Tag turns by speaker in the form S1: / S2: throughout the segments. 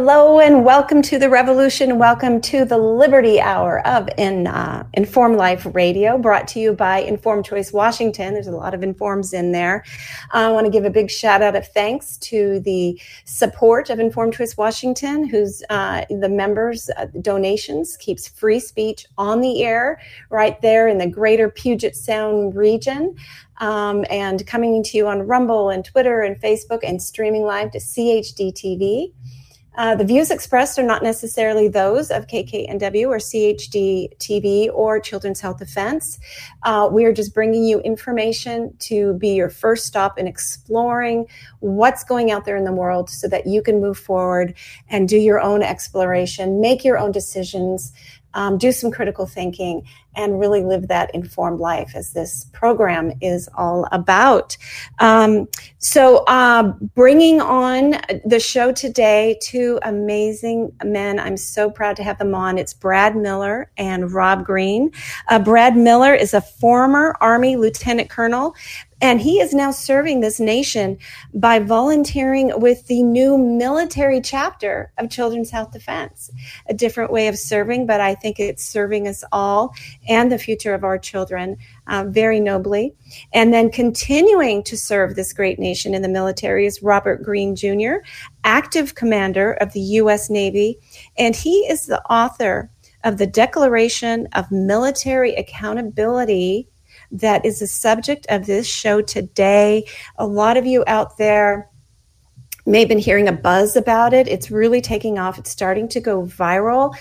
S1: Hello and welcome to the revolution. Welcome to the Liberty Hour of in, uh, Inform Life Radio, brought to you by Informed Choice Washington. There's a lot of informs in there. I want to give a big shout out of thanks to the support of Informed Choice Washington, whose uh, the members' uh, donations keeps free speech on the air right there in the greater Puget Sound region. Um, and coming to you on Rumble and Twitter and Facebook and streaming live to CHD TV. Uh, the views expressed are not necessarily those of KKNW or CHD TV or Children's Health Defense. Uh, we are just bringing you information to be your first stop in exploring what's going out there in the world so that you can move forward and do your own exploration, make your own decisions, um, do some critical thinking, and really live that informed life as this program is all about. Um, so, uh, bringing on the show today, two amazing men. I'm so proud to have them on. It's Brad Miller and Rob Green. Uh, Brad Miller is a former Army Lieutenant Colonel. And he is now serving this nation by volunteering with the new military chapter of Children's Health Defense. A different way of serving, but I think it's serving us all and the future of our children uh, very nobly. And then continuing to serve this great nation in the military is Robert Green Jr., active commander of the U.S. Navy. And he is the author of the Declaration of Military Accountability that is the subject of this show today. A lot of you out there may have been hearing a buzz about it. It's really taking off. It's starting to go viral.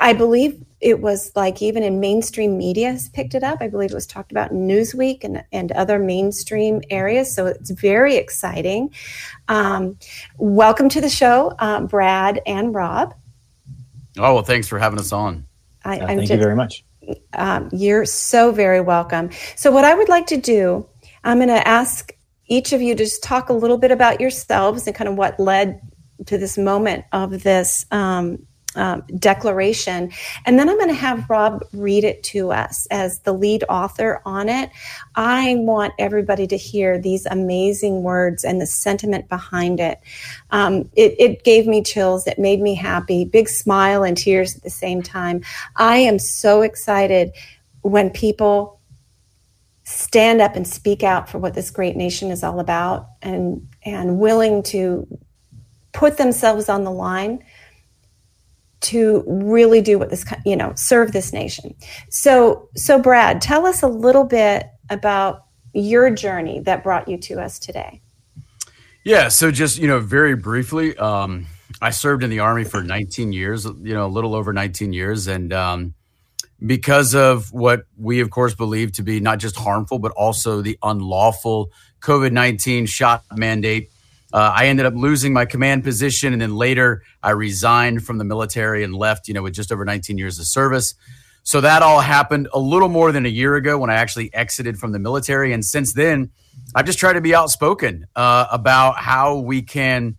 S1: I believe it was like even in mainstream media has picked it up. I believe it was talked about in Newsweek and, and other mainstream areas. So it's very exciting. Um, welcome to the show, uh, Brad and Rob.
S2: Oh, well, thanks for having us on.
S3: I, uh, thank just, you very much.
S1: Um, you're so very welcome. So, what I would like to do, I'm going to ask each of you to just talk a little bit about yourselves and kind of what led to this moment of this um, um, declaration. And then I'm going to have Rob read it to us as the lead author on it. I want everybody to hear these amazing words and the sentiment behind it. Um, it, it gave me chills. It made me happy, big smile and tears at the same time. I am so excited when people stand up and speak out for what this great nation is all about and and willing to put themselves on the line to really do what this you know serve this nation. So so brad tell us a little bit about your journey that brought you to us today.
S2: Yeah so just you know very briefly um, i served in the army for 19 years you know a little over 19 years and um, because of what we of course believe to be not just harmful but also the unlawful covid-19 shot mandate uh, I ended up losing my command position, and then later I resigned from the military and left. You know, with just over 19 years of service. So that all happened a little more than a year ago when I actually exited from the military, and since then, I've just tried to be outspoken uh, about how we can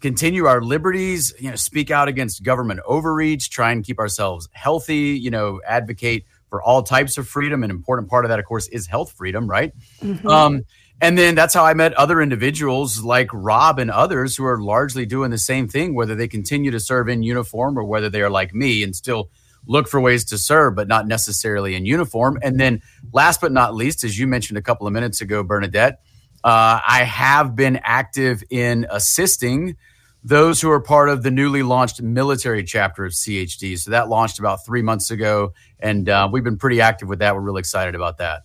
S2: continue our liberties. You know, speak out against government overreach, try and keep ourselves healthy. You know, advocate for all types of freedom. An important part of that, of course, is health freedom, right? Mm-hmm. Um, and then that's how I met other individuals like Rob and others who are largely doing the same thing, whether they continue to serve in uniform or whether they are like me and still look for ways to serve, but not necessarily in uniform. And then last but not least, as you mentioned a couple of minutes ago, Bernadette, uh, I have been active in assisting those who are part of the newly launched military chapter of CHD. So that launched about three months ago, and uh, we've been pretty active with that. We're really excited about that.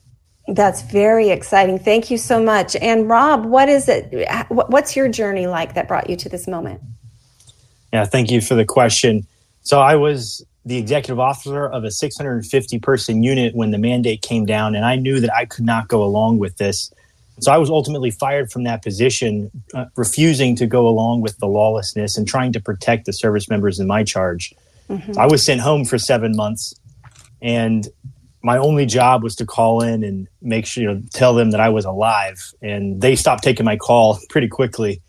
S1: That's very exciting. Thank you so much. And Rob, what is it? What's your journey like that brought you to this moment?
S3: Yeah, thank you for the question. So I was the executive officer of a 650 person unit when the mandate came down, and I knew that I could not go along with this. So I was ultimately fired from that position, uh, refusing to go along with the lawlessness and trying to protect the service members in my charge. Mm-hmm. I was sent home for seven months, and my only job was to call in and make sure, you know, tell them that I was alive. And they stopped taking my call pretty quickly.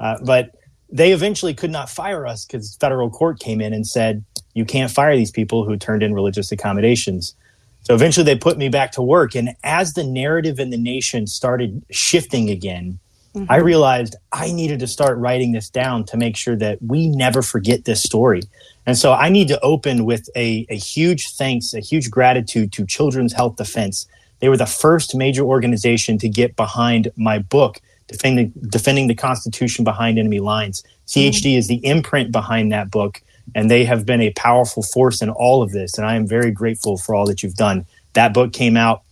S3: Uh, but they eventually could not fire us because federal court came in and said, you can't fire these people who turned in religious accommodations. So eventually they put me back to work. And as the narrative in the nation started shifting again, mm-hmm. I realized I needed to start writing this down to make sure that we never forget this story. And so I need to open with a, a huge thanks, a huge gratitude to Children's Health Defense. They were the first major organization to get behind my book, Defending, Defending the Constitution Behind Enemy Lines. CHD mm-hmm. is the imprint behind that book, and they have been a powerful force in all of this. And I am very grateful for all that you've done. That book came out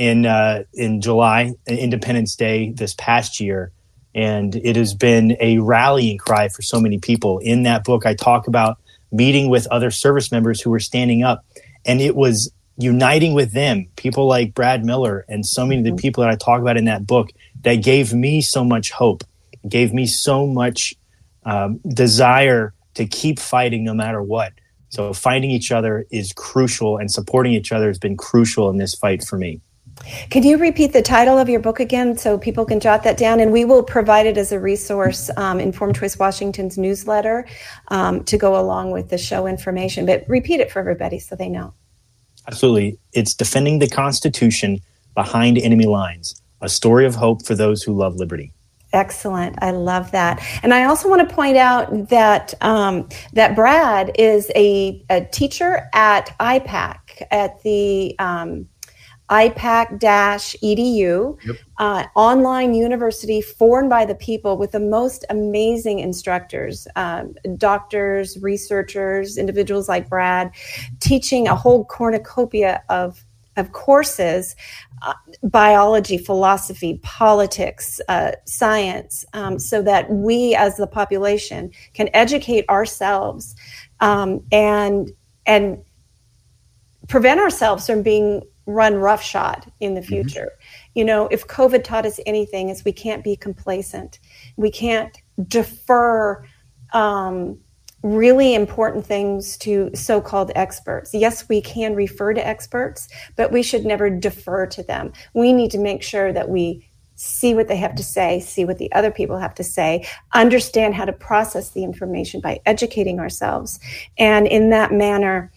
S3: in uh, in July, Independence Day this past year, and it has been a rallying cry for so many people. In that book, I talk about meeting with other service members who were standing up. And it was uniting with them, people like Brad Miller and so many of the mm-hmm. people that I talk about in that book that gave me so much hope, gave me so much um, desire to keep fighting no matter what. So finding each other is crucial and supporting each other has been crucial in this fight for me.
S1: Can you repeat the title of your book again so people can jot that down? And we will provide it as a resource, um, Informed Choice Washington's newsletter, um, to go along with the show information. But repeat it for everybody so they know.
S3: Absolutely. It's Defending the Constitution Behind Enemy Lines, a story of hope for those who love liberty.
S1: Excellent. I love that. And I also want to point out that um, that Brad is a, a teacher at IPAK at the um, IPAK-EDU yep. uh, online university formed by the people with the most amazing instructors um, doctors researchers individuals like brad teaching a whole cornucopia of, of courses uh, biology philosophy politics uh, science um, so that we as the population can educate ourselves um, and and prevent ourselves from being run roughshod in the mm-hmm. future. Mm-hmm. You know, if COVID taught us anything, is we can't be complacent. We can't defer um, really important things to so-called experts. Yes, we can refer to experts, but we should never defer to them. We need to make sure that we see what they have to say, see what the other people have to say, understand how to process the information by educating ourselves. And in that manner,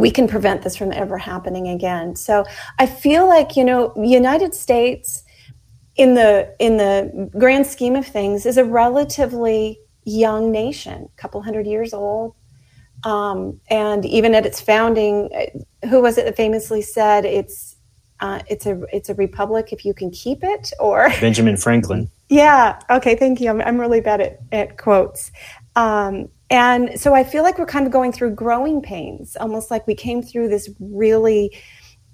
S1: we can prevent this from ever happening again. So I feel like, you know, United States in the in the grand scheme of things is a relatively young nation, a couple hundred years old. Um, and even at its founding, who was it that famously said it's uh, it's a it's a republic if you can keep it or
S3: Benjamin Franklin.
S1: Yeah. Okay. Thank you. I'm, I'm really bad at, at quotes. Um, and so I feel like we're kind of going through growing pains, almost like we came through this really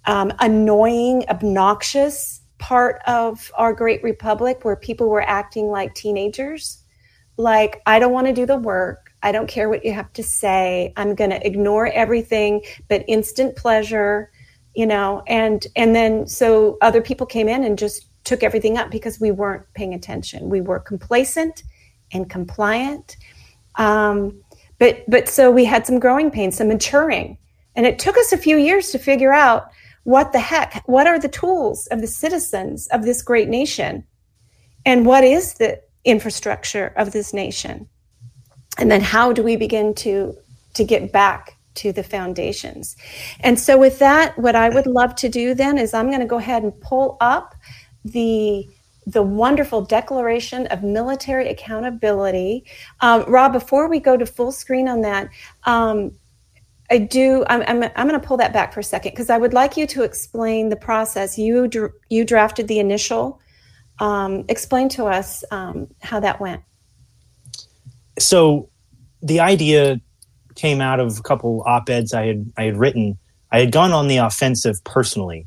S1: um, annoying, obnoxious part of our great republic where people were acting like teenagers. Like, I don't want to do the work. I don't care what you have to say. I'm going to ignore everything but instant pleasure, you know, and and then so other people came in and just took everything up because we weren't paying attention. We were complacent and compliant um, but but so we had some growing pains, some maturing, and it took us a few years to figure out what the heck, what are the tools of the citizens of this great nation, and what is the infrastructure of this nation, and then how do we begin to to get back to the foundations. And so, with that, what I would love to do then is I'm going to go ahead and pull up the the wonderful Declaration of Military Accountability. Um, Rob, before we go to full screen on that, um, I do. I'm, I'm, I'm going to pull that back for a second because I would like you to explain the process. You you drafted the initial. Um, explain to us um, how that went.
S3: So, the idea came out of a couple op eds I had I had written. I had gone on the offensive personally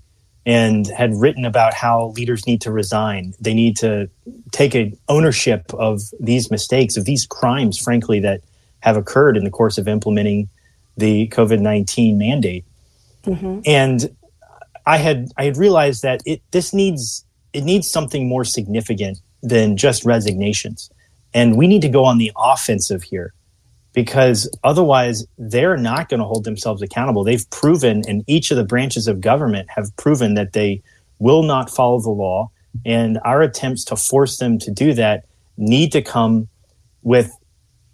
S3: and had written about how leaders need to resign. They need to take a ownership of these mistakes, of these crimes, frankly, that have occurred in the course of implementing the COVID nineteen mandate. Mm-hmm. And I had I had realized that it this needs it needs something more significant than just resignations, and we need to go on the offensive here. Because otherwise they're not going to hold themselves accountable. They've proven, and each of the branches of government have proven that they will not follow the law. And our attempts to force them to do that need to come with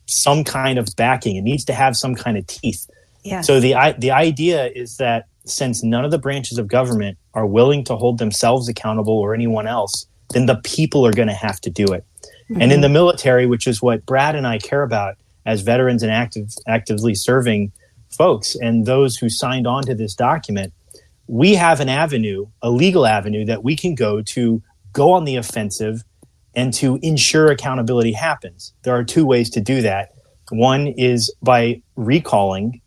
S3: some kind of backing. It needs to have some kind of teeth.
S1: Yes.
S3: So the the idea is that since none of the branches of government are willing to hold themselves accountable or anyone else, then the people are going to have to do it. Mm-hmm. And in the military, which is what Brad and I care about as veterans and active, actively serving folks and those who signed on to this document, we have an avenue, a legal avenue that we can go to go on the offensive and to ensure accountability happens. There are two ways to do that. One is by recalling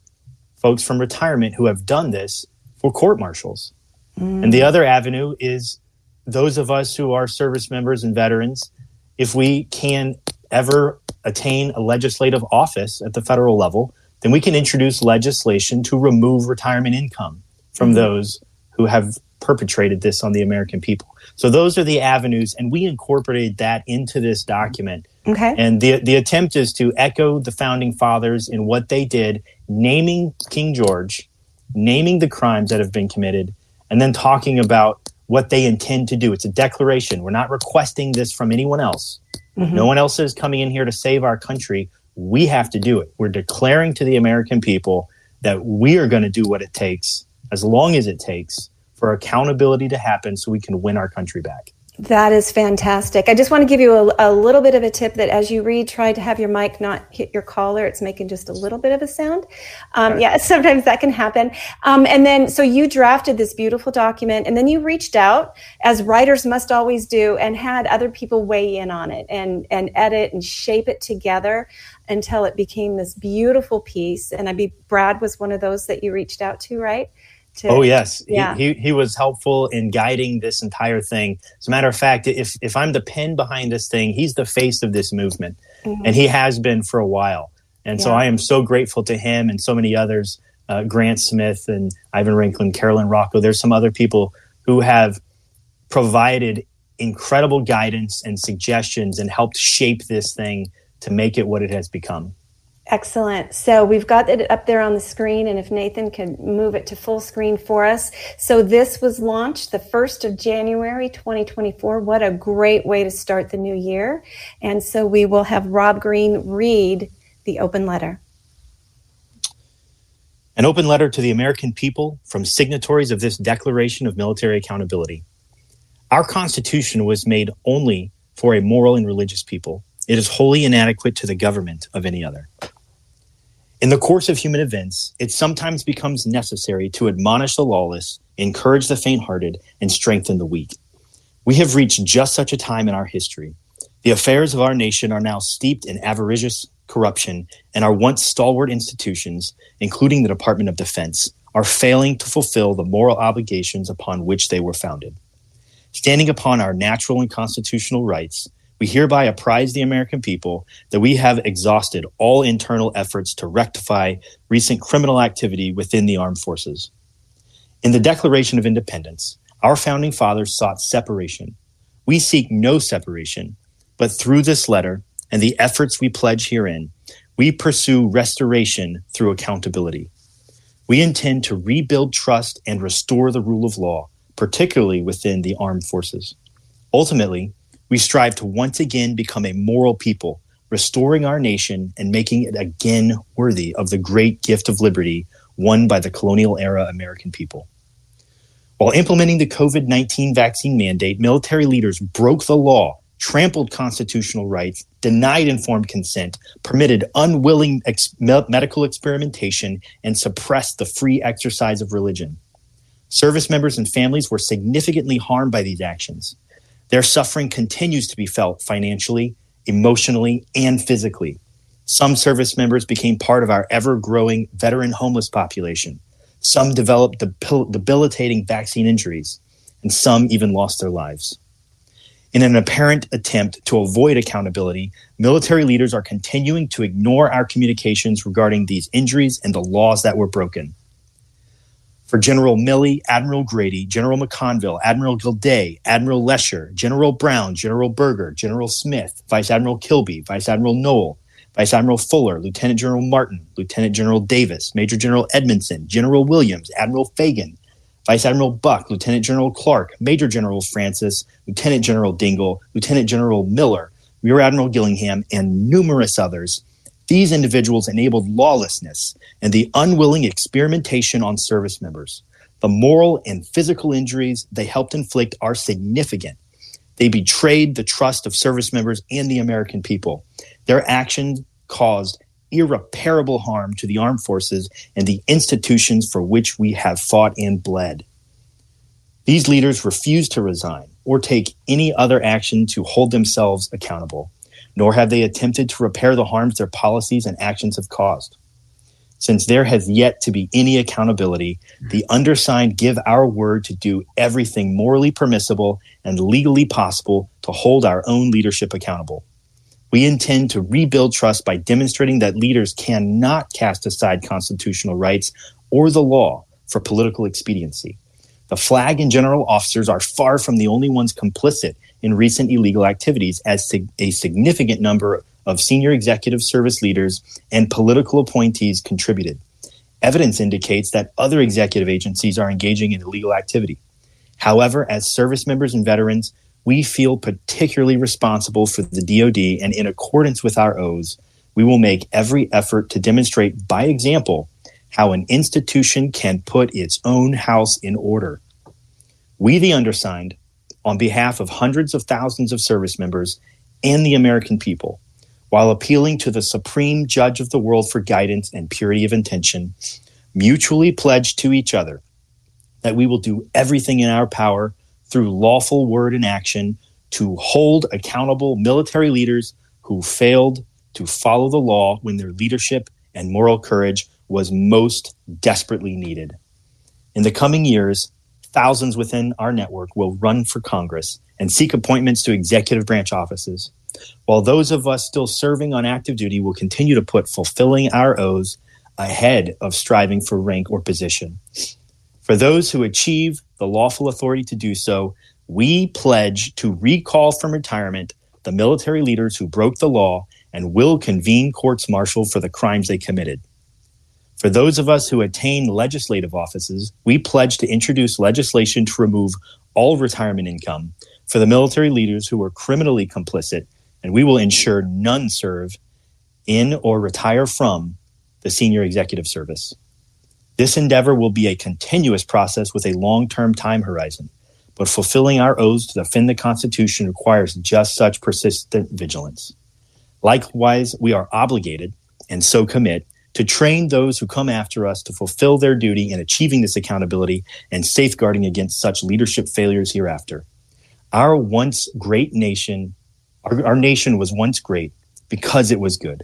S3: folks from retirement who have done this for court martials. Mm. And the other avenue is those of us who are service members and veterans, if we can ever attain a legislative office at the federal level, then we can introduce legislation to remove retirement income from mm those who have perpetrated this on the American people. So those are the avenues, and we incorporated that into this document.
S1: Okay.
S3: And the the attempt is to echo the founding fathers in what they did, naming King George, naming the crimes that have been committed, and then talking about what they intend to do. It's a declaration. We're not requesting this from anyone else. Mm-hmm. No one else is coming in here to save our country. We have to do it. We're declaring to the American people that we are going to do what it takes, as long as it takes, for accountability to happen so we can win our country back.
S1: That is fantastic. I just want to give you a, a, little bit of a tip that as you read, try to have your mic not hit your collar. It's making just a little bit of a sound. Um. Yeah, sometimes that can happen. Um, and then, so you drafted this beautiful document and then you reached out, as writers must always do, and had other people weigh in on it and, and edit and shape it together until it became this beautiful piece. And I be Brad was one of those that you reached out to, right?
S3: To, oh yes, yeah. He, he, he was helpful in guiding this entire thing. As a matter of fact, if if I'm the pen behind this thing, he's the face of this movement, mm-hmm. and he has been for a while. And yeah. so I am so grateful to him and so many others, uh, Grant Smith and Ivan Raiklin, Carolyn Rocco. There's some other people who have provided incredible guidance and suggestions and helped shape this thing to make it what it has become.
S1: Excellent. So we've got it up there on the screen, and if Nathan could move it to full screen for us. So this was launched the 1st of January 2024. What a great way to start the new year. And so we will have Rob Green read the open letter.
S3: An open letter to the American people from signatories of this Declaration of Military Accountability. Our Constitution was made only for a moral and religious people. It is wholly inadequate to the government of any other. In the course of human events, it sometimes becomes necessary to admonish the lawless, encourage the faint hearted, and strengthen the weak. We have reached just such a time in our history. The affairs of our nation are now steeped in avaricious corruption, and our once stalwart institutions, including the Department of Defense, are failing to fulfill the moral obligations upon which they were founded. Standing upon our natural and constitutional rights, we hereby apprise the American people that we have exhausted all internal efforts to rectify recent criminal activity within the armed forces. In the Declaration of Independence, our founding fathers sought separation. We seek no separation, but through this letter and the efforts we pledge herein, we pursue restoration through accountability. We intend to rebuild trust and restore the rule of law, particularly within the armed forces. Ultimately, we strive to once again become a moral people, restoring our nation and making it again worthy of the great gift of liberty won by the colonial era American people. While implementing the COVID 19 vaccine mandate, military leaders broke the law, trampled constitutional rights, denied informed consent, permitted unwilling ex- medical experimentation, and suppressed the free exercise of religion. Service members and families were significantly harmed by these actions. Their suffering continues to be felt financially, emotionally, and physically. Some service members became part of our ever growing veteran homeless population. Some developed debilitating vaccine injuries, and some even lost their lives. In an apparent attempt to avoid accountability, military leaders are continuing to ignore our communications regarding these injuries and the laws that were broken for General Milley, Admiral Grady, General McConville, Admiral Gilday, Admiral Lescher, General Brown, General Berger, General Smith, Vice Admiral Kilby, Vice Admiral Nowell, Vice Admiral Fuller, Lieutenant General Martin, Lieutenant General Davis, Major General Edmondson, General Williams, Admiral Fagan, Vice Admiral Buck, Lieutenant General Clark, Major General Francis, Lieutenant General Dingle, Lieutenant General Miller, Rear Admiral Gillingham, and numerous others. These individuals enabled lawlessness and the unwilling experimentation on service members. The moral and physical injuries they helped inflict are significant. They betrayed the trust of service members and the American people. Their actions caused irreparable harm to the armed forces and the institutions for which we have fought and bled. These leaders refuse to resign or take any other action to hold themselves accountable, nor have they attempted to repair the harms their policies and actions have caused. Since there has yet to be any accountability, the undersigned give our word to do everything morally permissible and legally possible to hold our own leadership accountable. We intend to rebuild trust by demonstrating that leaders cannot cast aside constitutional rights or the law for political expediency. The flag and general officers are far from the only ones complicit in recent illegal activities, as a significant number of senior executive service leaders and political appointees contributed. Evidence indicates that other executive agencies are engaging in illegal activity. However, as service members and veterans, we feel particularly responsible for the DoD, and in accordance with our oaths, we will make every effort to demonstrate by example how an institution can put its own house in order. We, the undersigned, on behalf of hundreds of thousands of service members and the American people, while appealing to the supreme judge of the world for guidance and purity of intention, mutually pledge to each other that we will do everything in our power through lawful word and action to hold accountable military leaders who failed to follow the law when their leadership and moral courage was most desperately needed. In the coming years, thousands within our network will run for Congress and seek appointments to executive branch offices, while those of us still serving on active duty will continue to put fulfilling our oaths ahead of striving for rank or position. For those who achieve the lawful authority to do so, we pledge to recall from retirement the military leaders who broke the law and will convene courts martial for the crimes they committed. For those of us who attain legislative offices, we pledge to introduce legislation to remove all retirement income for the military leaders who were criminally complicit, and we will ensure none serve in or retire from the senior executive service. This endeavor will be a continuous process with a long term time horizon, but fulfilling our oaths to defend the Constitution requires just such persistent vigilance. Likewise, we are obligated, and so commit, to train those who come after us to fulfill their duty in achieving this accountability and safeguarding against such leadership failures hereafter. Our once great nation, our, our nation was once great because it was good.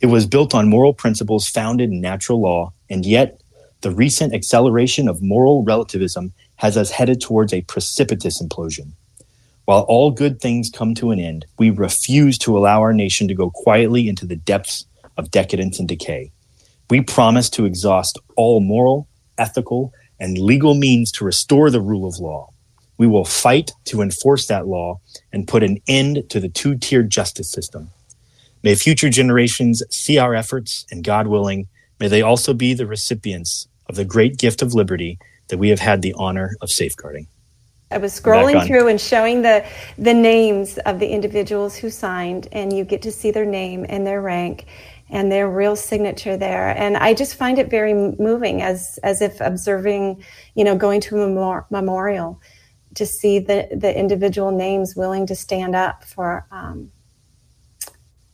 S3: It was built on moral principles founded in natural law, and yet the recent acceleration of moral relativism has us headed towards a precipitous implosion. While all good things come to an end, we refuse to allow our nation to go quietly into the depths of decadence and decay. We promise to exhaust all moral, ethical, and legal means to restore the rule of law. We will fight to enforce that law and put an end to the two tiered justice system. May future generations see our efforts, and God willing, may they also be the recipients of the great gift of liberty that we have had the honor of safeguarding.
S1: I was scrolling through and showing the the names of the individuals who signed, and you get to see their name and their rank and their real signature there. And I just find it very moving, as as if observing, you know, going to a memorial to see the the individual names willing to stand up for um,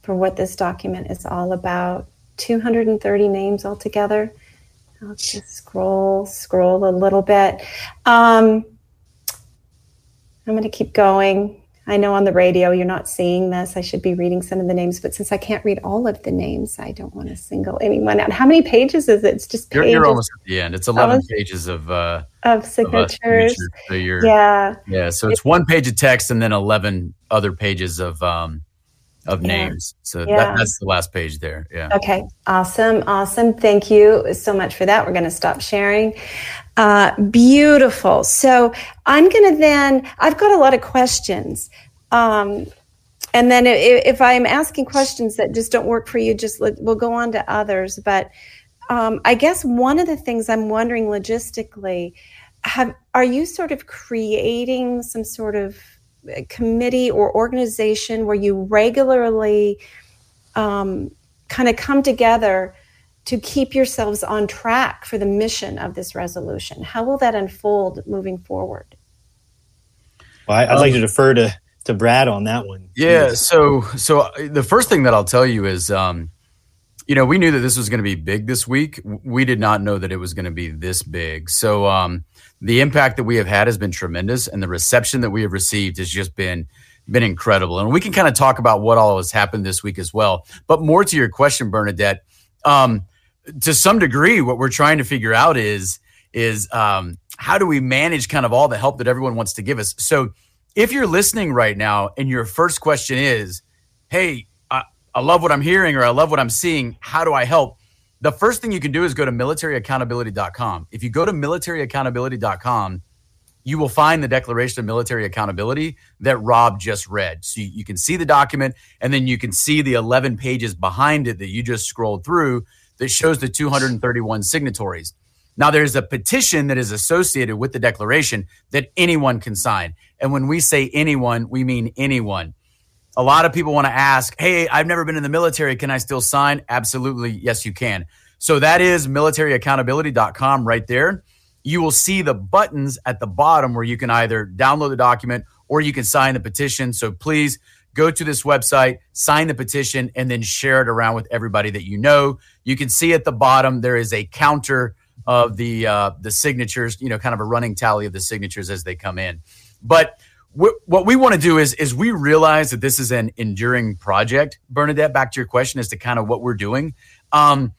S1: for what this document is all about. 230 names altogether. I'll just scroll, scroll a little bit. Um, I'm going to keep going. I know on the radio you're not seeing this. I should be reading some of the names, but since I can't read all of the names, I don't want to single anyone out. How many pages is it? It's just
S2: pages. You're, you're almost at the end. It's 11 almost, pages of uh,
S1: of signatures. Of
S2: so
S1: yeah,
S2: yeah. So it's, it's, one page of text and then 11 other pages of um, of yeah. names. So yeah. that, that's the last page there. Yeah.
S1: Okay. Awesome. Awesome. Thank you so much for that. We're going to stop sharing. Uh, beautiful. So I'm going to then, I've got a lot of questions. Um, and then if, if I'm asking questions that just don't work for you, just let, we'll go on to others. But um, I guess one of the things I'm wondering logistically, have are you sort of creating some sort of uh, committee or organization where you regularly um, kind of come together to keep yourselves on track for the mission of this resolution? How will that unfold moving forward?
S3: Well, I, would um, like to defer to to Brad on that one.
S2: Yeah. So, so uh, the first thing that I'll tell you is, um, you know, we knew that this was going to be big this week. We did not know that it was going to be this big. So, um, the impact that we have had has been tremendous, and the reception that we have received has just been been incredible. And we can kind of talk about what all has happened this week as well. But more to your question, Bernadette, um, to some degree, what we're trying to figure out is is um, how do we manage kind of all the help that everyone wants to give us. So, if you're listening right now and your first question is, "Hey, I, I love what I'm hearing or I love what I'm seeing. How do I help?" the first thing you can do is go to militaryaccountability.com. If you go to militaryaccountability.com, you will find the Declaration of Military Accountability that Rob just read. So you, you, can see the document and then you can see the 11 pages behind it that you just scrolled through that shows the 231 signatories. Now, there's a petition that is associated with the declaration that anyone can sign. And when we say anyone, we mean anyone. A lot of people want to ask, hey, I've never been in the military. Can I still sign? Absolutely. Yes, you can. So that is militaryaccountability.com right there. You will see the buttons at the bottom where you can either download the document or you can sign the petition. So please go to this website, sign the petition, and then share it around with everybody that you know. You can see at the bottom there is a counter of the uh, the signatures, you know, kind of a running tally of the signatures as they come in. But what we want to do is is we realize that this is an enduring project bernadette back to your question as to kind of what we're doing um,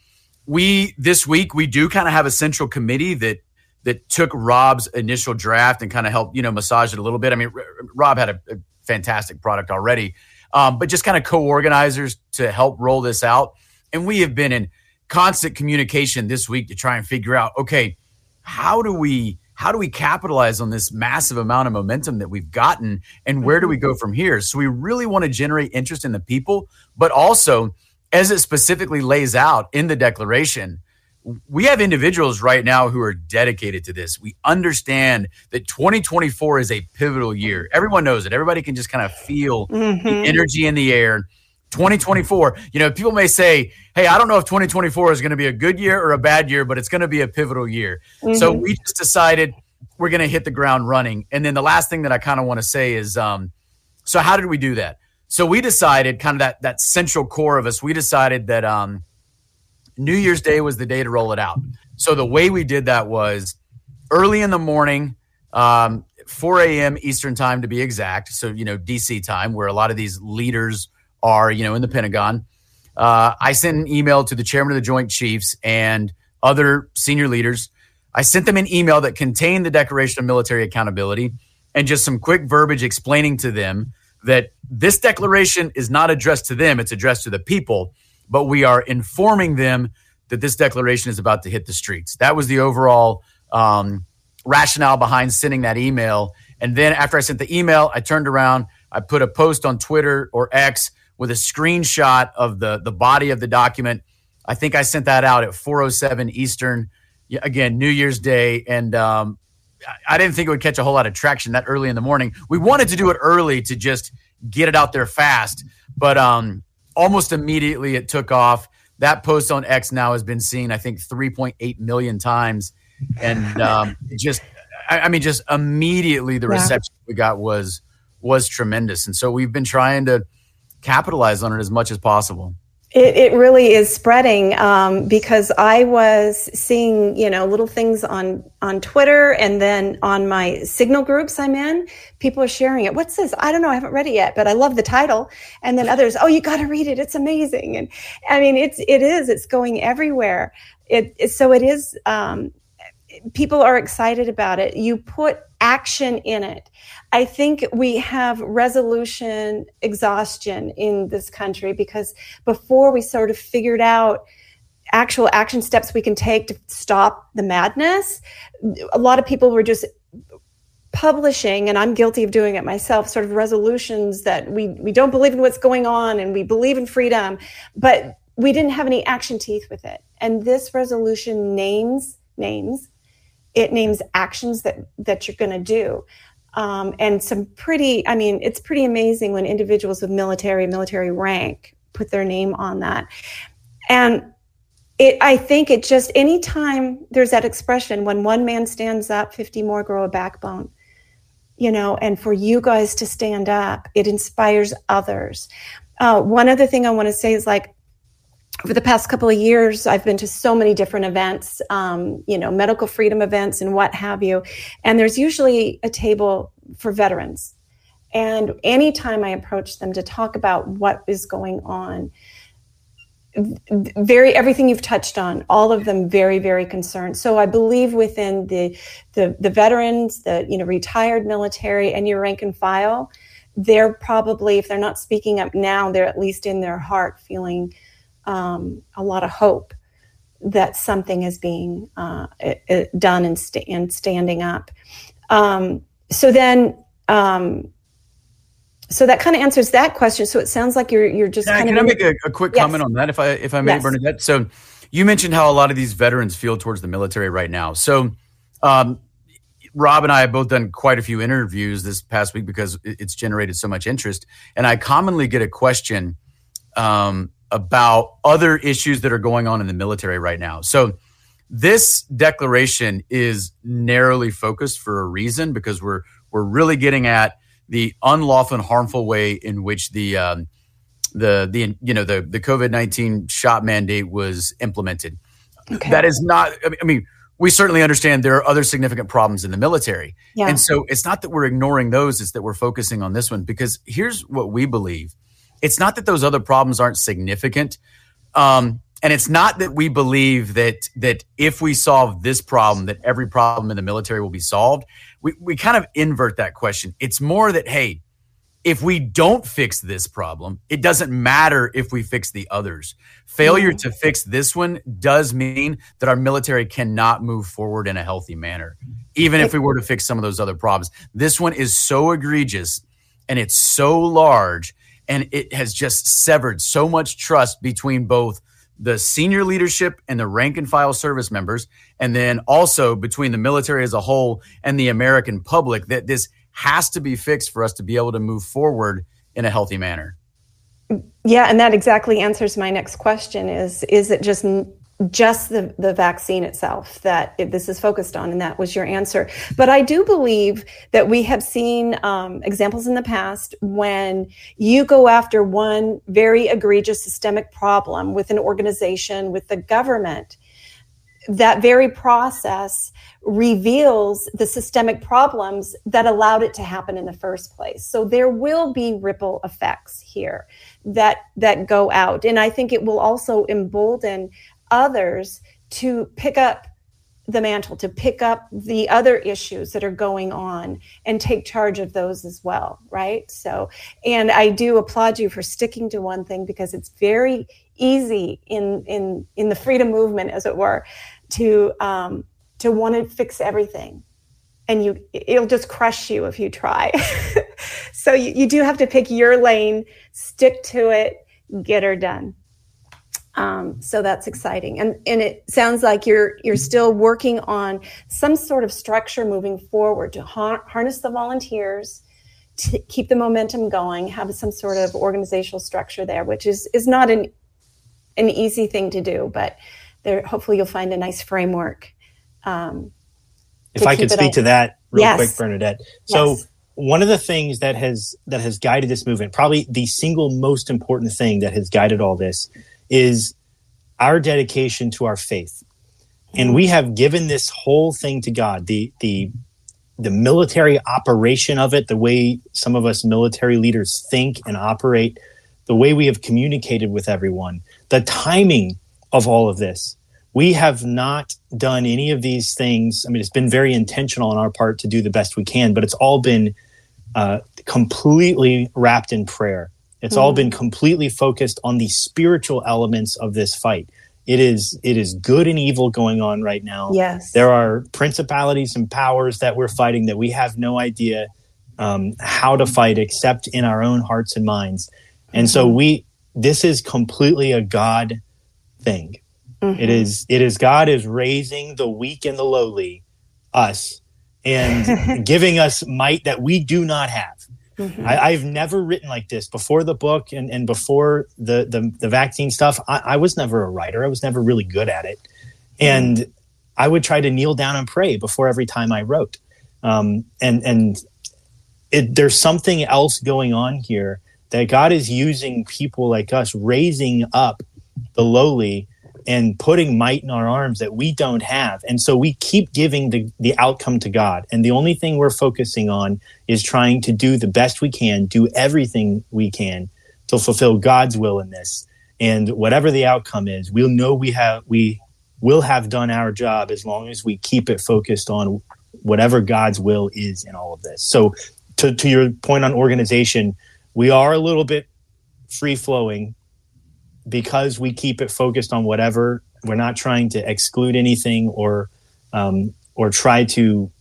S2: we this week we do kind of have a central committee that that took rob's initial draft and kind of helped you know massage it a little bit i mean rob had a, a fantastic product already. Um, but just kind of co-organizers to help roll this out. And we have been in constant communication this week to try and figure out okay how do we how do we capitalize on this massive amount of momentum that we've gotten and where do we go from here? So we really want to generate interest in the people but also as it specifically lays out in the declaration we have individuals right now who are dedicated to this we understand that 2024 is a pivotal year everyone knows it everybody can just kind of feel mm-hmm. the energy in the air 2024, you know, people may say, hey, I don't know if 2024 is going to be a good year or a bad year, but it's going to be a pivotal year. Mm-hmm. So we just decided we're going to hit the ground running. And then the last thing that I kind of want to say is, um, so how did we do that? So we decided, kind of that that central core of us, we decided that um, New Year's Day was the day to roll it out. So the way we did that was early in the morning, um, 4 a.m. Eastern time to be exact. So you know DC time, where a lot of these leaders are, you know, in the Pentagon. Uh, I sent an email to the chairman of the Joint Chiefs and other senior leaders. I sent them an email that contained the Declaration of Military Accountability and just some quick verbiage explaining to them that this declaration is not addressed to them, it's addressed to the people, but we are informing them that this declaration is about to hit the streets. That was the overall um, rationale behind sending that email. And then after I sent the email, I turned around, I put a post on Twitter or X with a screenshot of the the body of the document. I think I sent that out at 4:07 Eastern. Again, New Year's Day, and um, I didn't think it would catch a whole lot of traction that early in the morning. We wanted to do it early to just get it out there fast, but um, almost immediately it took off. That post on X now has been seen, I think, 3.8 million times, and um, just, I, I, mean, just immediately the reception yeah. we got was was tremendous, and so we've been trying to capitalize on it as much as possible.
S1: It, it really is spreading um, because I was seeing, you know, little things on on Twitter and then on my Signal groups I'm in. People are sharing it. What's this? I don't know. I haven't read it yet, but I love the title. And then others, oh, you got to read it. It's amazing. And I mean, it's it is. It's going everywhere. It, it so it is. Um, people are excited about it. You put action in it. I think we have resolution exhaustion in this country because before we sort of figured out actual action steps we can take to stop the madness, a lot of people were just publishing, and I'm guilty of doing it myself, sort of resolutions that we, we don't believe in what's going on and we believe in freedom, but we didn't have any action teeth with it. And this resolution names names it names actions that that you're going to do. Um, and some pretty i mean it's pretty amazing when individuals with military military rank put their name on that. And it i think it just anytime there's that expression when one man stands up 50 more grow a backbone you know and for you guys to stand up it inspires others. Uh, one other thing i want to say is like over the past couple of years, I've been to so many different events, um, you know, medical freedom events and what have you. And there's usually a table for veterans. And anytime I approach them to talk about what is going on, very everything you've touched on all of them very very concerned so i believe within the the, the veterans the you know retired military and your rank and file they're probably if they're not speaking up now they're at least in their heart feeling um, a lot of hope that something is being uh, done and, st- and, standing up. Um, so then, um, so that kind of answers that question. So it sounds like you're you're just.
S2: Yeah,
S1: kind
S2: can
S1: of
S2: I make a, a quick
S1: yes.
S2: comment on that, if I if I may,
S1: Yes.
S2: Bernadette? So you mentioned how a lot of these veterans feel towards the military right now. So um, Rob and I have both done quite a few interviews this past week because it's generated so much interest, and I commonly get a question um, about other issues that are going on in the military right now. So this declaration is narrowly focused for a reason because we're we're really getting at the unlawful and harmful way in which the um, the the you know the the COVID nineteen shot mandate was implemented.
S1: Okay.
S2: That is not. I mean- I mean, we certainly understand there are other significant problems in the military,
S1: yeah.
S2: and so it's not that we're ignoring those; it's that we're focusing on this one because here's what we believe: it's not that those other problems aren't significant, um, and it's not that we believe that that if we solve this problem, that every problem in the military will be solved. We we kind of invert that question. It's more that hey, if we don't fix this problem, it doesn't matter if we fix the others. Failure to fix this one does mean that our military cannot move forward in a healthy manner, even if we were to fix some of those other problems. This one is so egregious and it's so large and it has just severed so much trust between both the senior leadership and the rank and file service members, and then also between the military as a whole and the American public that this has to be fixed for us to be able to move forward in a healthy manner.
S1: Yeah, and that exactly answers my next question: is is it just just the the vaccine itself that this is focused on? And that was your answer. But I do believe that we have seen um, examples in the past when you go after one very egregious systemic problem with an organization, with the government. That very process reveals the systemic problems that allowed it to happen in the first place. So there will be ripple effects here that that go out and i think it will also embolden others to pick up the mantle to pick up the other issues that are going on and take charge of those as well right? So and i do applaud you for sticking to one thing because it's very easy in in in the freedom movement as it were to um to want to fix everything. And you it'll just crush you if you try. So you, you do have to pick your lane stick to it get her done um, so that's exciting and and it sounds like you're you're still working on some sort of structure moving forward to har- harness the volunteers to keep the momentum going have some sort of organizational structure there which is is not an an easy thing to do but there hopefully you'll find a nice framework um,
S3: if I could speak to that real
S1: Yes.
S3: quick, Bernadette. So
S1: Yes.
S3: one of the things that has that has guided this movement, probably the single most important thing that has guided all this, is our dedication to our faith. And we have given this whole thing to God. The the the military operation of it, the way some of us military leaders think and operate, the way we have communicated with everyone, the timing of all of this. We have not done any of these things. I mean, it's been very intentional on our part to do the best we can, but it's all been uh, completely wrapped in prayer. It's all been completely focused on the spiritual elements of this fight. it is it is good and evil going on right now.
S1: Yes.
S3: There are principalities and powers that we're fighting that we have no idea um, how to fight except in our own hearts and minds. And so
S1: Mm-hmm.
S3: we this is completely a God thing.
S1: Mhm.
S3: It is it is God is raising the weak and the lowly, us, and giving us might that we do not have.
S1: Mhm.
S3: I, I've never written like this before the book and, and before the, the the vaccine stuff. I, I was never a writer. I was never really good at it, and I would try to kneel down and pray before every time I wrote. Um, and and it, there's something else going on here that God is using people like us, raising up the lowly and putting might in our arms that we don't have. And so we keep giving the, the outcome to God. And the only thing we're focusing on is trying to do the best we can, do everything we can to fulfill God's will in this. And whatever the outcome is, we'll know we have we will have done our job as long as we keep it focused on whatever God's will is in all of this. So to, to your point on organization, we are a little bit free flowing because we keep it focused on whatever we're not trying to exclude anything or um, or try to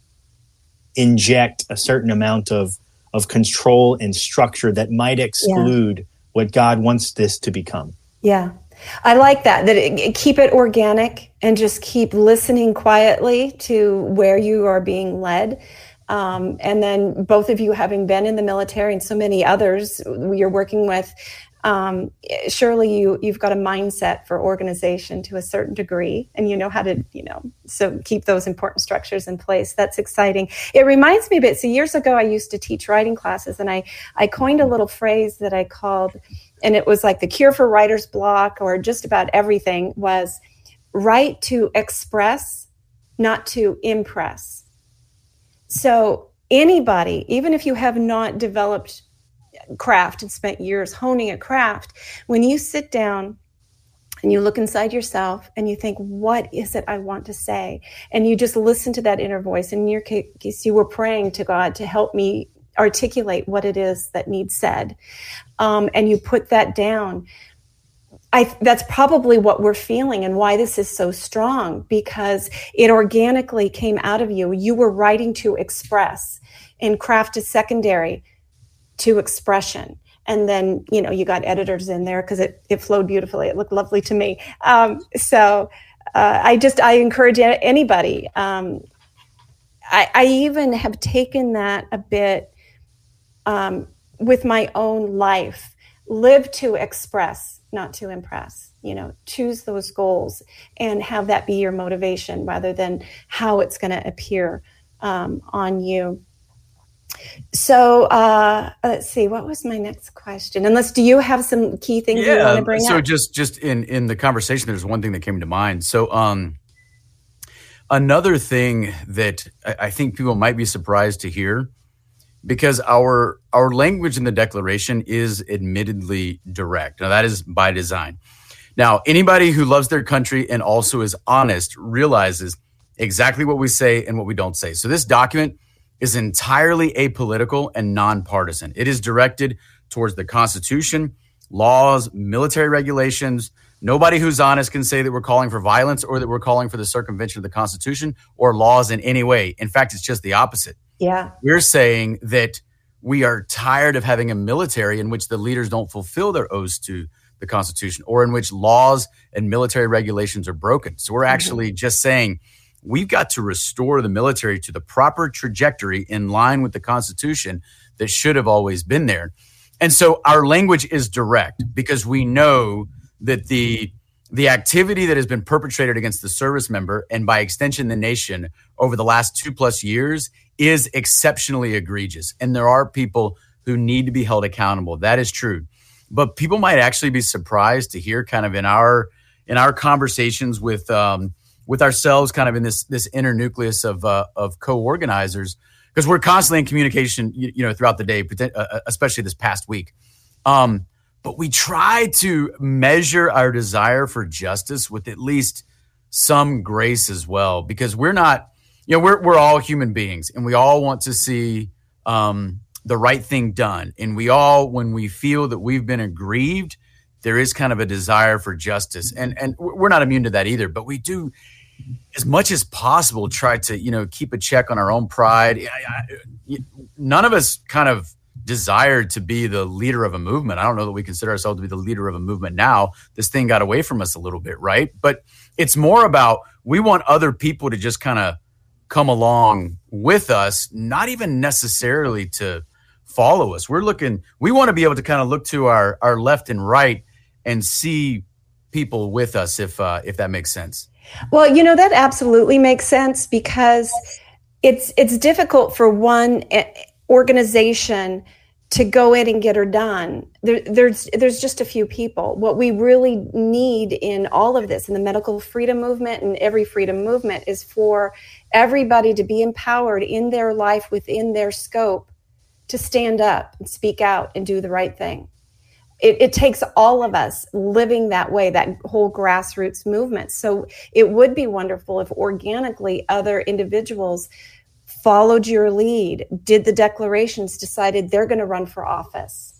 S3: inject a certain amount of of control and structure that might exclude what God wants this to become.
S1: Yeah. I like that, that it, keep it organic and just keep listening quietly to where you are being led. Um, and then both of you having been in the military and so many others you're working with, um, surely you, you've got a mindset for organization to a certain degree and you know how to, you know, so keep those important structures in place. That's exciting. It reminds me a bit. So years ago, I used to teach writing classes and I, I coined a little phrase that I called and it was like the cure for writer's block or just about everything was write to express not to impress so anybody even if you have not developed craft and spent years honing a craft when you sit down and you look inside yourself and you think what is it i want to say? And you just listen to that inner voice. In your case you were praying to god to help me articulate what it is that needs said. Um, and you put that down. I, that's probably what we're feeling and why this is so strong because it organically came out of you. You were writing to express and craft is secondary to expression. And then you know you got editors in there because it, it flowed beautifully. It looked lovely to me. Um, so uh, i just i encourage anybody um, I, I even have taken that a bit um, with my own life. Live to express not to impress. You know choose those goals and have that be your motivation rather than how it's going to appear um, on you so uh, let's see what was my next question unless do you have some key things you want to bring
S2: so
S1: up so
S2: just just in in the conversation there's one thing that came to mind so um another thing that I, I think people might be surprised to hear because our our language in the declaration is admittedly direct. Now that is by design. Now anybody who loves their country and also is honest realizes exactly what we say and what we don't say. So this document is entirely apolitical and nonpartisan. It is directed towards the Constitution, laws, military regulations. Nobody who's honest can say that we're calling for violence or that we're calling for the circumvention of the Constitution or laws in any way. In fact, it's just the opposite.
S1: yeah
S2: We're saying that we are tired of having a military in which the leaders don't fulfill their oaths to the Constitution or in which laws and military regulations are broken. So we're mm-hmm. actually just saying we've got to restore the military to the proper trajectory in line with the Constitution that should have always been there. And so our language is direct because we know that the the activity that has been perpetrated against the service member and by extension the nation over the last two plus years is exceptionally egregious. And there are people who need to be held accountable. That is true. But people might actually be surprised to hear kind of in our in our conversations with um, with ourselves, kind of in this this inner nucleus of uh, of co-organizers, because we're constantly in communication, you, you know, throughout the day, poten- uh, especially this past week. Um, but we try to measure our desire for justice with at least some grace as well, because we're not, you know, we're we're all human beings, and we all want to see um, the right thing done, and we all, when we feel that we've been aggrieved, there is kind of a desire for justice, and and we're not immune to that either. But we do, as much as possible, try to you know keep a check on our own pride. I, I, none of us kind of desired to be the leader of a movement. I don't know that we consider ourselves to be the leader of a movement now. This thing got away from us a little bit, right? But it's more about we want other people to just kind of come along with us, not even necessarily to follow us. We're looking, we want to be able to kind of look to our, our left and right and see people with us if uh, if that makes sense.
S1: Well, you know that absolutely makes sense because it's it's difficult for one eh, organization to go in and get her done. There, there's there's just a few people. What we really need in all of this, in the medical freedom movement and every freedom movement, is for everybody to be empowered in their life within their scope to stand up and speak out and do the right thing. It, it, takes all of us living that way, that whole grassroots movement. So it would be wonderful if organically other individuals followed your lead, did the declarations, decided they're going to run for office.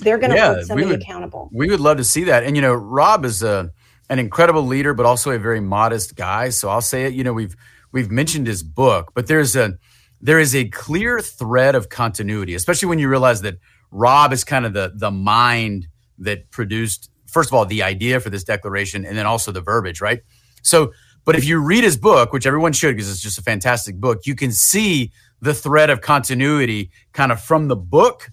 S1: They're going to yeah, hold somebody
S2: would,
S1: accountable.
S2: We would love to see that. And you know, Rob is a an incredible leader, but also a very modest guy. So I'll say it. You know, we've we've mentioned his book, but there's a there is a clear thread of continuity, especially when you realize that Rob is kind of the the mind that produced first of all the idea for this declaration and then also the verbiage, right? So, but if you read his book, which everyone should because it's just a fantastic book, you can see the thread of continuity kind of from the book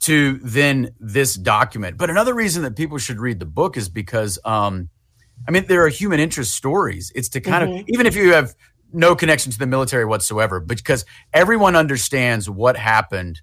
S2: to then this document. But another reason that people should read the book is because um I mean, there are human interest stories. It's to kind mm-hmm. of, even if you have no connection to the military whatsoever, because everyone understands what happened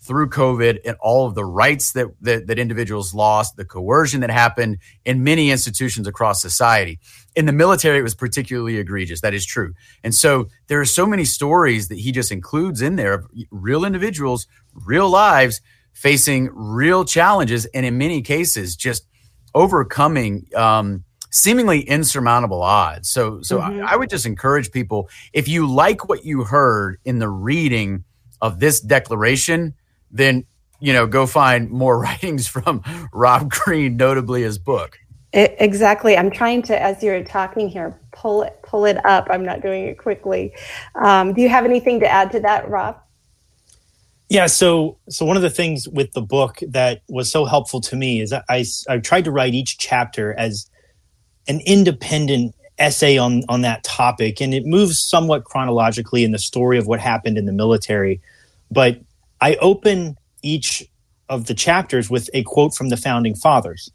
S2: through COVID and all of the rights that, that, that individuals lost, the coercion that happened in many institutions across society. In the military, it was particularly egregious. That is true. And so there are so many stories that he just includes in there of real individuals, real lives facing real challenges, and in many cases, just overcoming um, seemingly insurmountable odds. So, so mm-hmm. I, I, would just encourage people if you like what you heard in the reading of this declaration, then you know go find more writings from Rob Green, notably his book.
S1: It, exactly. I'm trying to, as you're talking here, pull it pull it up. I'm not doing it quickly. Um, do you have anything to add to that, Rob?
S3: Yeah, so so one of the things with the book that was so helpful to me is I I tried to write each chapter as an independent essay on on that topic, and it moves somewhat chronologically in the story of what happened in the military. But I open each of the chapters with a quote from the founding fathers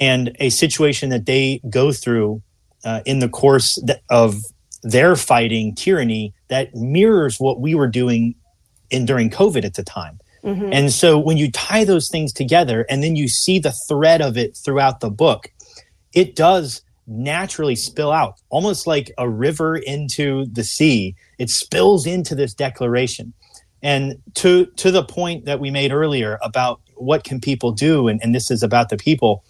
S3: and a situation that they go through uh, in the course of their fighting tyranny that mirrors what we were doing in during COVID at the time. Mm-hmm. And so when you tie those things together and then you see the thread of it throughout the book, it does naturally spill out, almost like a river into the sea. It spills into this declaration. And to to the point that we made earlier about what can people do, and, and this is about the people,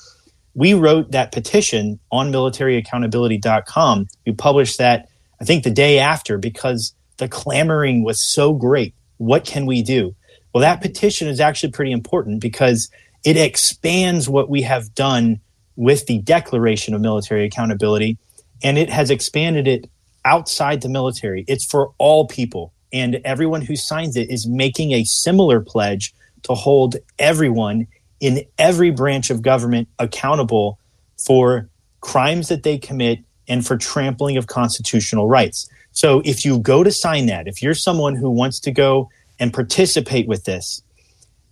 S3: we wrote that petition on militaryaccountability.com. We published that, I think, the day after because the clamoring was so great. What can we do? Well, that petition is actually pretty important because it expands what we have done with the Declaration of Military Accountability, and it has expanded it outside the military. It's for all people, and everyone who signs it is making a similar pledge to hold everyone in every branch of government accountable for crimes that they commit and for trampling of constitutional rights. So if you go to sign that, if you're someone who wants to go and participate with this,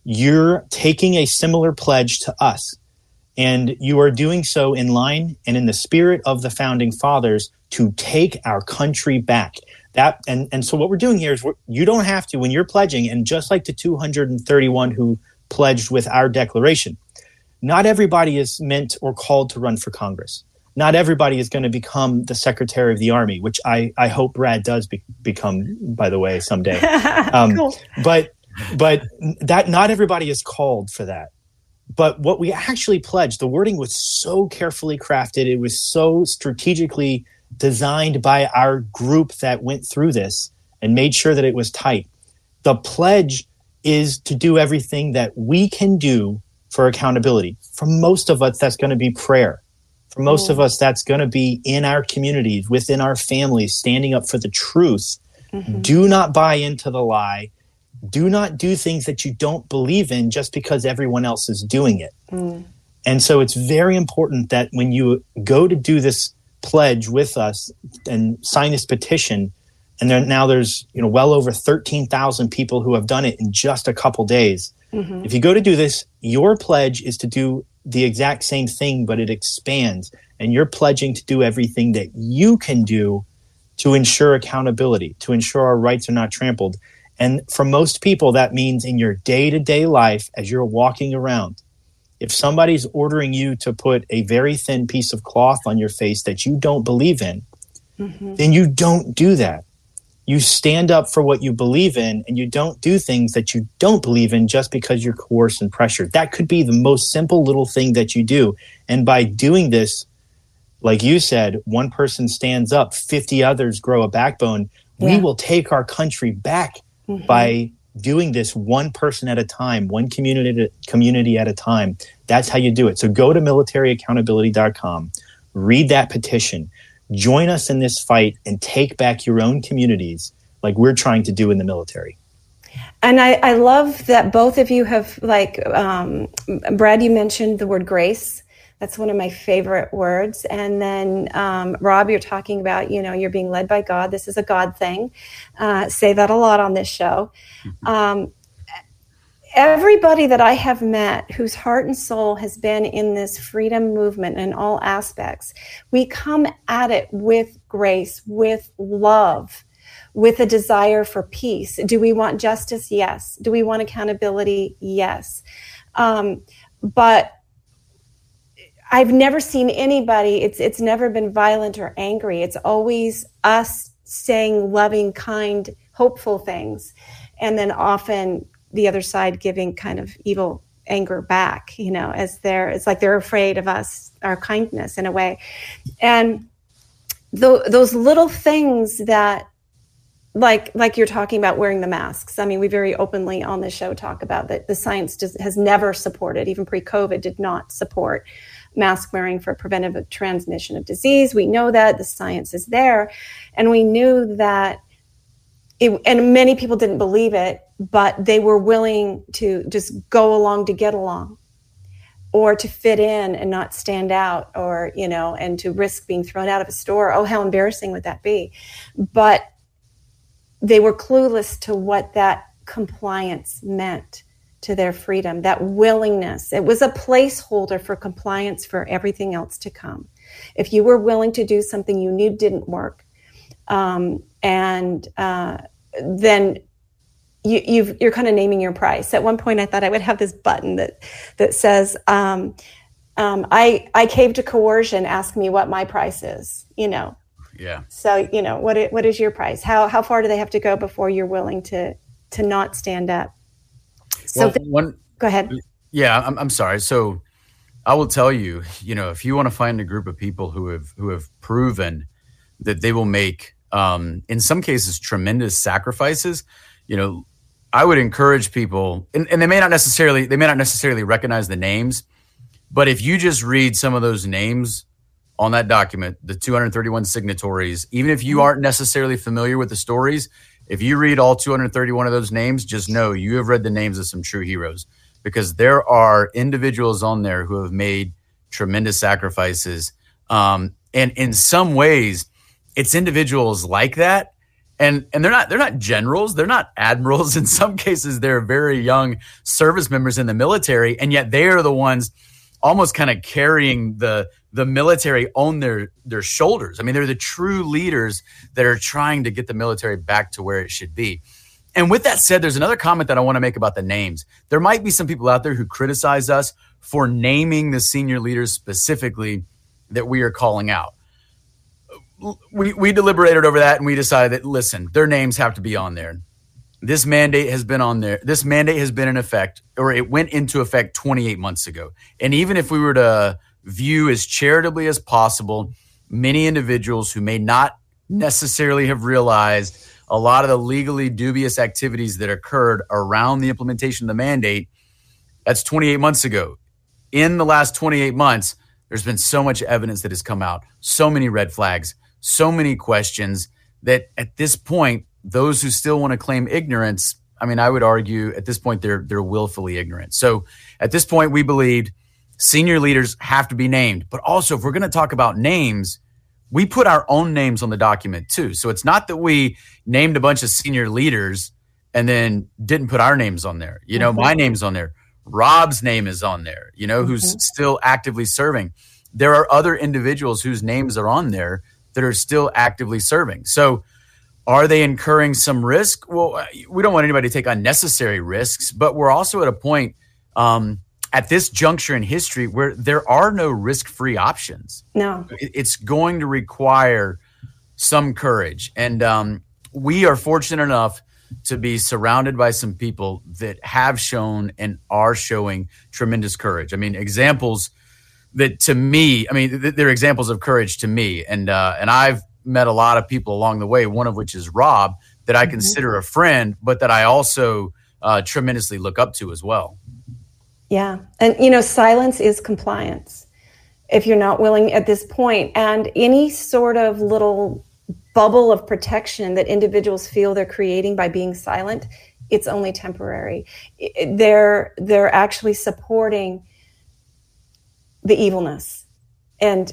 S3: you're taking a similar pledge to us. And you are doing so in line and in the spirit of the founding fathers to take our country back. That and, and so what we're doing here is you don't have to when you're pledging, and just like the 231 who pledged with our declaration, not everybody is meant or called to run for Congress. Not everybody is going to become the Secretary of the Army, which I, I hope Brad does be, become, by the way, someday. Um, cool. But but that not everybody is called for that but what we actually pledged, the wording was so carefully crafted, it was so strategically designed by our group that went through this and made sure that it was tight. The pledge is to do everything that we can do for accountability. For most of us, that's going to be prayer. For most of us, that's going to be in our communities, within our families, standing up for the truth. Mm-hmm. Do not buy into the lie. Do not do things that you don't believe in just because everyone else is doing it. Mm. And so it's very important that when you go to do this pledge with us and sign this petition, and then now there's you know well over 13,000 people who have done it in just a couple days. Mm-hmm. If you go to do this, your pledge is to do the exact same thing, but it expands, and you're pledging to do everything that you can do to ensure accountability, to ensure our rights are not trampled. And for most people, that means in your day to day life, as you're walking around, if somebody's ordering you to put a very thin piece of cloth on your face that you don't believe in, mm-hmm. then you don't do that. You stand up for what you believe in and you don't do things that you don't believe in just because you're coerced and pressured. That could be the most simple little thing that you do. And by doing this, like you said, one person stands up, 50 others grow a backbone. We will take our country back by doing this one person at a time, one community community at a time. That's how you do it. So go to militaryaccountability.com, read that petition, join us in this fight and take back your own communities like we're trying to do in the military.
S1: And I, I love that both of you have, like, um, Brad, you mentioned the word grace. That's one of my favorite words. And then, um, Rob, you're talking about, you know, you're being led by God. This is a God thing. Uh, say that a lot on this show. Um, everybody that I have met whose heart and soul has been in this freedom movement in all aspects, we come at it with grace, with love, with a desire for peace. Do we want justice? Yes. Do we want accountability? Yes. Um, but I've never seen anybody, it's, it's never been violent or angry. It's always us saying loving, kind, hopeful things. And then often the other side giving kind of evil anger back, you know, as they're, it's like they're afraid of us, our kindness in a way. And tho- those little things that like like you're talking about wearing the masks i mean we very openly on the show talk about that the science has never supported even pre-covid did not support mask wearing for preventive transmission of disease. We know that the science is there. And we knew that it, and many people didn't believe it but they were willing to just go along to get along or to fit in and not stand out or you know and to risk being thrown out of a store. Oh how embarrassing would that be? But they were clueless to what that compliance meant to their freedom, that willingness. It was a placeholder for compliance for everything else to come. If you were willing to do something you knew didn't work, um, and uh, then you, you've, you're kind of naming your price. At one point, I thought I would have this button that that says, um, um, "I I cave to coercion. Ask me what my price is." You know,
S2: Yeah.
S1: so you know what what is your price? How how far do they have to go before you're willing to to not stand up? So
S2: Well,
S1: th-
S2: one,
S1: go ahead.
S2: yeah, I'm, I'm sorry. So I will tell you, you know, if you want to find a group of people who have who have proven that they will make, um, in some cases, tremendous sacrifices, you know, I would encourage people, and, and they may not necessarily they may not necessarily recognize the names, but if you just read some of those names on that document, the 231 signatories, even if you aren't necessarily familiar with the stories, if you read all 231 of those names, just know you have read the names of some true heroes because there are individuals on there who have made tremendous sacrifices. Um, and in some ways, it's individuals like that. And, and they're not they're not generals they're not admirals in some cases they're very young service members in the military and yet they are the ones almost kind of carrying the the military on their their shoulders. I mean, they're the true leaders that are trying to get the military back to where it should be. And with that said, there's another comment that I want to make about the names. There might be some people out there who criticize us for naming the senior leaders specifically that we are calling out. We, we deliberated over that and we decided that, listen, their names have to be on there. This mandate has been on there. This mandate has been in effect, or it went into effect 28 months ago. And even if we were to view as charitably as possible many individuals who may not necessarily have realized a lot of the legally dubious activities that occurred around the implementation of the mandate, that's 28 months ago. in the last 28 months, there's been so much evidence that has come out, so many red flags, so many questions that at this point, those who still want to claim ignorance, I mean, I would argue at this point they're they're willfully ignorant. So at this point, we believed senior leaders have to be named, but also if we're going to talk about names, we put our own names on the document too. So it's not that we named a bunch of senior leaders and then didn't put our names on there. You know, mm-hmm. my name's on there. Rob's name is on there, you know, mm-hmm. who's still actively serving. There are other individuals whose names are on there that are still actively serving. So, are they incurring some risk? Well, we don't want anybody to take unnecessary risks, but we're also at a point um, at this juncture in history where there are no risk free options.
S1: No.
S2: It's going to require some courage. And um, we are fortunate enough to be surrounded by some people that have shown and are showing tremendous courage. I mean, examples that to me, I mean, they're examples of courage to me. And uh, and I've met a lot of people along the way. One of which is Rob, that I mm-hmm. consider a friend, but that I also uh, tremendously look up to as well.
S1: Yeah, and you know, silence is compliance. If you're not willing at this point, and any sort of little bubble of protection that individuals feel they're creating by being silent, it's only temporary. They're they're actually supporting the evilness. And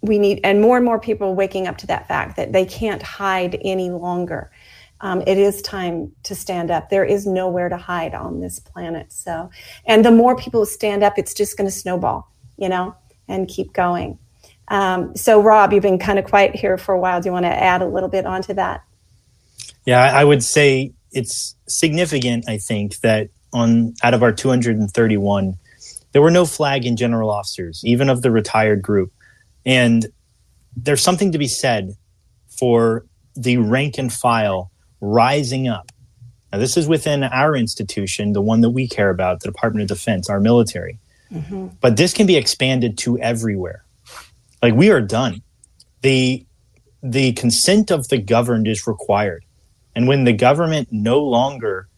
S1: we need, and more and more people waking up to that fact that they can't hide any longer. Um, it is time to stand up. There is nowhere to hide on this planet. So, and the more people stand up, it's just going to snowball, you know, and keep going. Um, so, Rob, you've been kind of quiet here for a while. Do you want to add a little bit onto that?
S3: Yeah, I would say it's significant. I think that on out of our 231 there were no flag and general officers, even of the retired group. And there's something to be said for the rank and file rising up. Now, this is within our institution, the one that we care about, the Department of Defense, our military. Mm-hmm. But this can be expanded to everywhere. Like we are done. The the consent of the governed is required. And when the government no longer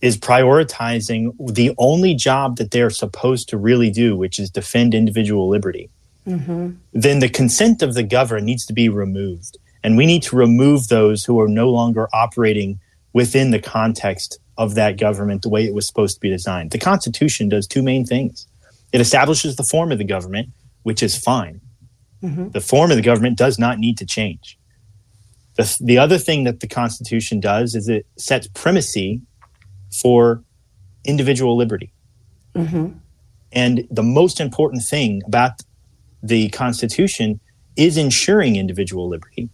S3: is prioritizing the only job that they're supposed to really do, which is defend individual liberty, mm-hmm. then the consent of the governed needs to be removed. And we need to remove those who are no longer operating within the context of that government the way it was supposed to be designed. The Constitution does two main things it establishes the form of the government, which is fine. Mm-hmm. The form of the government does not need to change. The, the other thing that the Constitution does is it sets primacy for individual liberty. Mm-hmm. And the most important thing about the Constitution is ensuring individual liberty.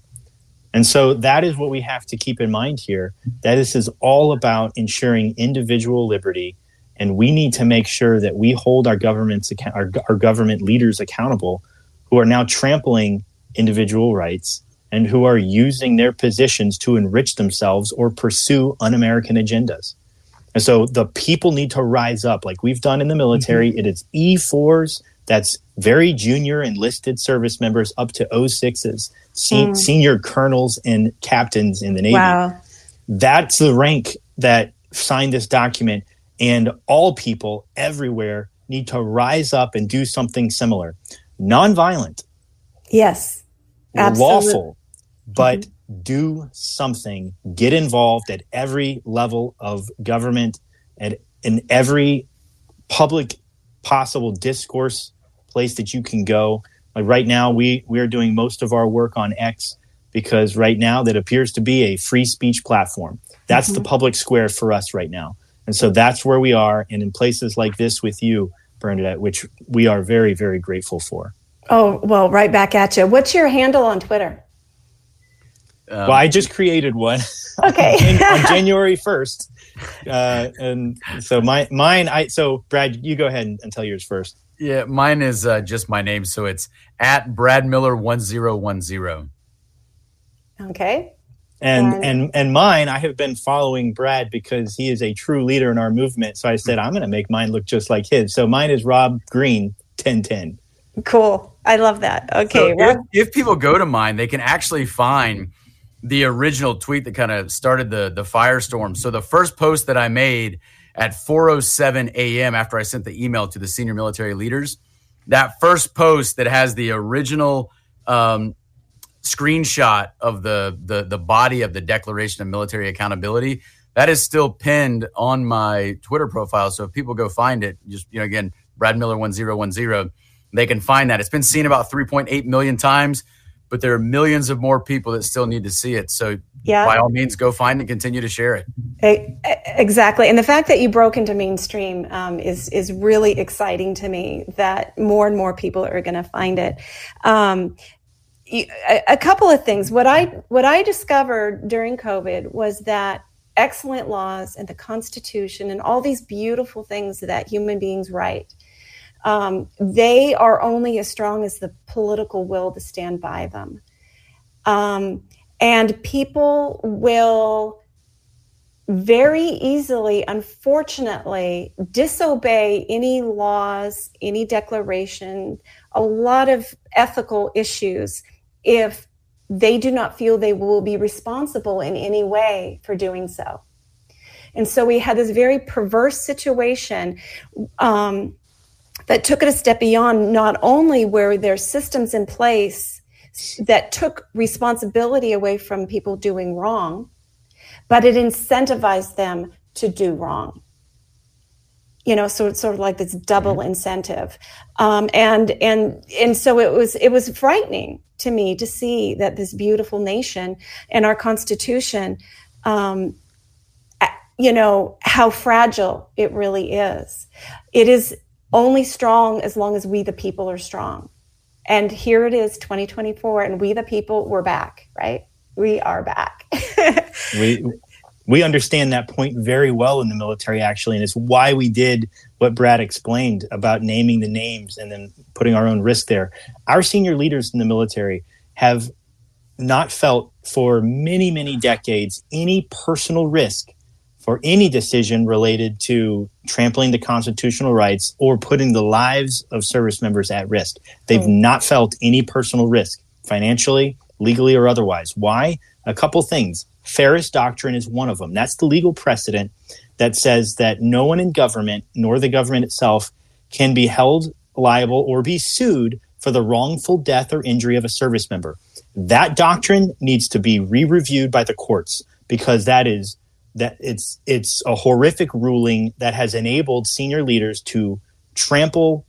S3: And so that is what we have to keep in mind here that this is all about ensuring individual liberty. And we need to make sure that we hold our governments, our, our government leaders accountable who are now trampling individual rights and who are using their positions to enrich themselves or pursue un American agendas. And so the people need to rise up like we've done in the military. Mm-hmm. It is E4s, that's very junior enlisted service members up to 06s, se- mm. senior colonels and captains in the Navy. Wow. That's the rank that signed this document. And all people everywhere need to rise up and do something similar. Nonviolent.
S1: Yes.
S3: Absolutely. Lawful, but mm-hmm do something, get involved at every level of government, at in every public possible discourse place that you can go. Like right now, we we are doing most of our work on X because right now that appears to be a free speech platform. That's mm-hmm. the public square for us right now, and so that's where we are. And in places like this with you, Bernadette, which we are very very grateful for.
S1: Oh well, right back at you. What's your handle on Twitter?
S3: Um, well, I just created one.
S1: Okay.
S3: on January first, uh, and so my mine. I so Brad, you go ahead and, and tell yours first.
S2: Yeah, mine is uh, just my name, so it's at Brad Miller one zero one zero.
S1: Okay.
S3: And and and, and mine, I have been following Brad because he is a true leader in our movement. So I said I'm going to make mine look just like his. So mine is Rob Green ten ten.
S1: Cool. I love that. Okay.
S2: So if, if people go to mine, they can actually find the original tweet that kind of started the the firestorm. So the first post that I made at 4:07 a.m. after I sent the email to the senior military leaders. That first post that has the original um, screenshot of the, the the body of the Declaration of Military Accountability that is still pinned on my Twitter profile. So if people go find it, just you know again, Brad Miller one zero one zero, they can find that. It's been seen about 3.8 million times but there are millions of more people that still need to see it. So, yeah. by all means, go find and continue to share
S1: it. Exactly, and the fact that you broke into mainstream um, is is really exciting to me. That more and more people are going to find it. Um, a, a couple of things. What I what I discovered during COVID was that excellent laws and the Constitution and all these beautiful things that human beings write um, they are only as strong as the political will to stand by them. Um, and people will very easily, unfortunately, disobey any laws, any declaration, a lot of ethical issues if they do not feel they will be responsible in any way for doing so. And so we had this very perverse situation um, that took it a step beyond not only were there systems in place that took responsibility away from people doing wrong, but it incentivized them to do wrong. You know, so it's sort of like this double mm-hmm. incentive, um, and and and so it was it was frightening to me to see that this beautiful nation and our Constitution, um, you know, how fragile it really is. It is only strong as long as we, the people, are strong. And here it is, 2024, and we, the people, we're back, right? We are back.
S3: we we understand that point very well in the military, actually, and it's why we did what Brad explained about naming the names and then putting our own risk there. Our senior leaders in the military have not felt for many, many decades any personal risk for any decision related to trampling the constitutional rights or putting the lives of service members at risk. They've mm. not felt any personal risk, financially, legally, or otherwise. Why? A couple things. Feres doctrine is one of them. That's the legal precedent that says that no one in government, nor the government itself, can be held liable or be sued for the wrongful death or injury of a service member. That doctrine needs to be re reviewed by the courts because that is that it's it's a horrific ruling that has enabled senior leaders to trample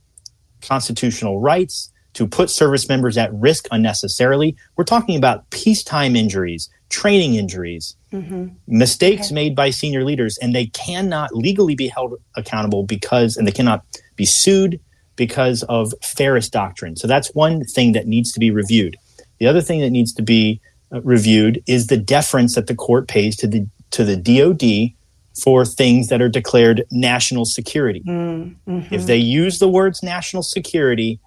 S3: constitutional rights, to put service members at risk unnecessarily. We're talking about peacetime injuries, training injuries, mm-hmm. mistakes okay. made by senior leaders, and they cannot legally be held accountable because, and they cannot be sued because of Feres doctrine. So that's one thing that needs to be reviewed. The other thing that needs to be uh, reviewed is the deference that the court pays to the to the DoD for things that are declared national security. Mm, mm-hmm. If they use the words national security,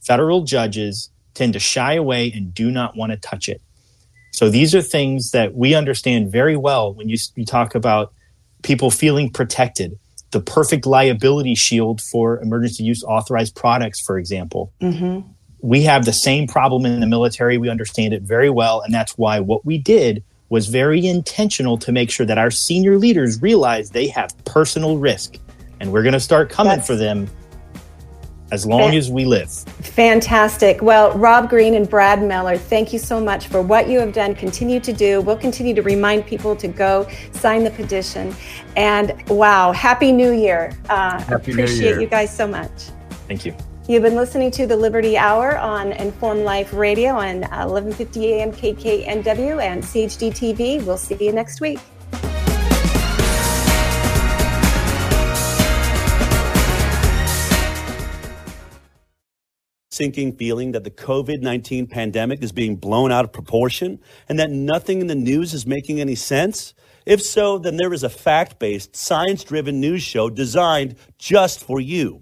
S3: federal judges tend to shy away and do not want to touch it. So these are things that we understand very well when you, you talk about people feeling protected. The perfect liability shield for emergency use authorized products, for example. Mm-hmm. We have the same problem in the military. We understand it very well. And that's why what we did was very intentional to make sure that our senior leaders realize they have personal risk and we're going to start coming That's, for them as long fan- as we live.
S1: Fantastic. Well, Rob Green and Brad Miller, thank you so much for what you have done. Continue to do. We'll continue to remind people to go sign the petition. And wow, Happy New Year. Uh, Happy appreciate New Year. you guys so much.
S3: Thank you.
S1: You've been listening to the Liberty Hour on Informed Life Radio on 1150 AM KKNW and CHD TV. We'll see you next week.
S4: sinking feeling that the COVID 19 pandemic is being blown out of proportion and that nothing in the news is making any sense? If so, then there is a fact based, science driven news show designed just for you.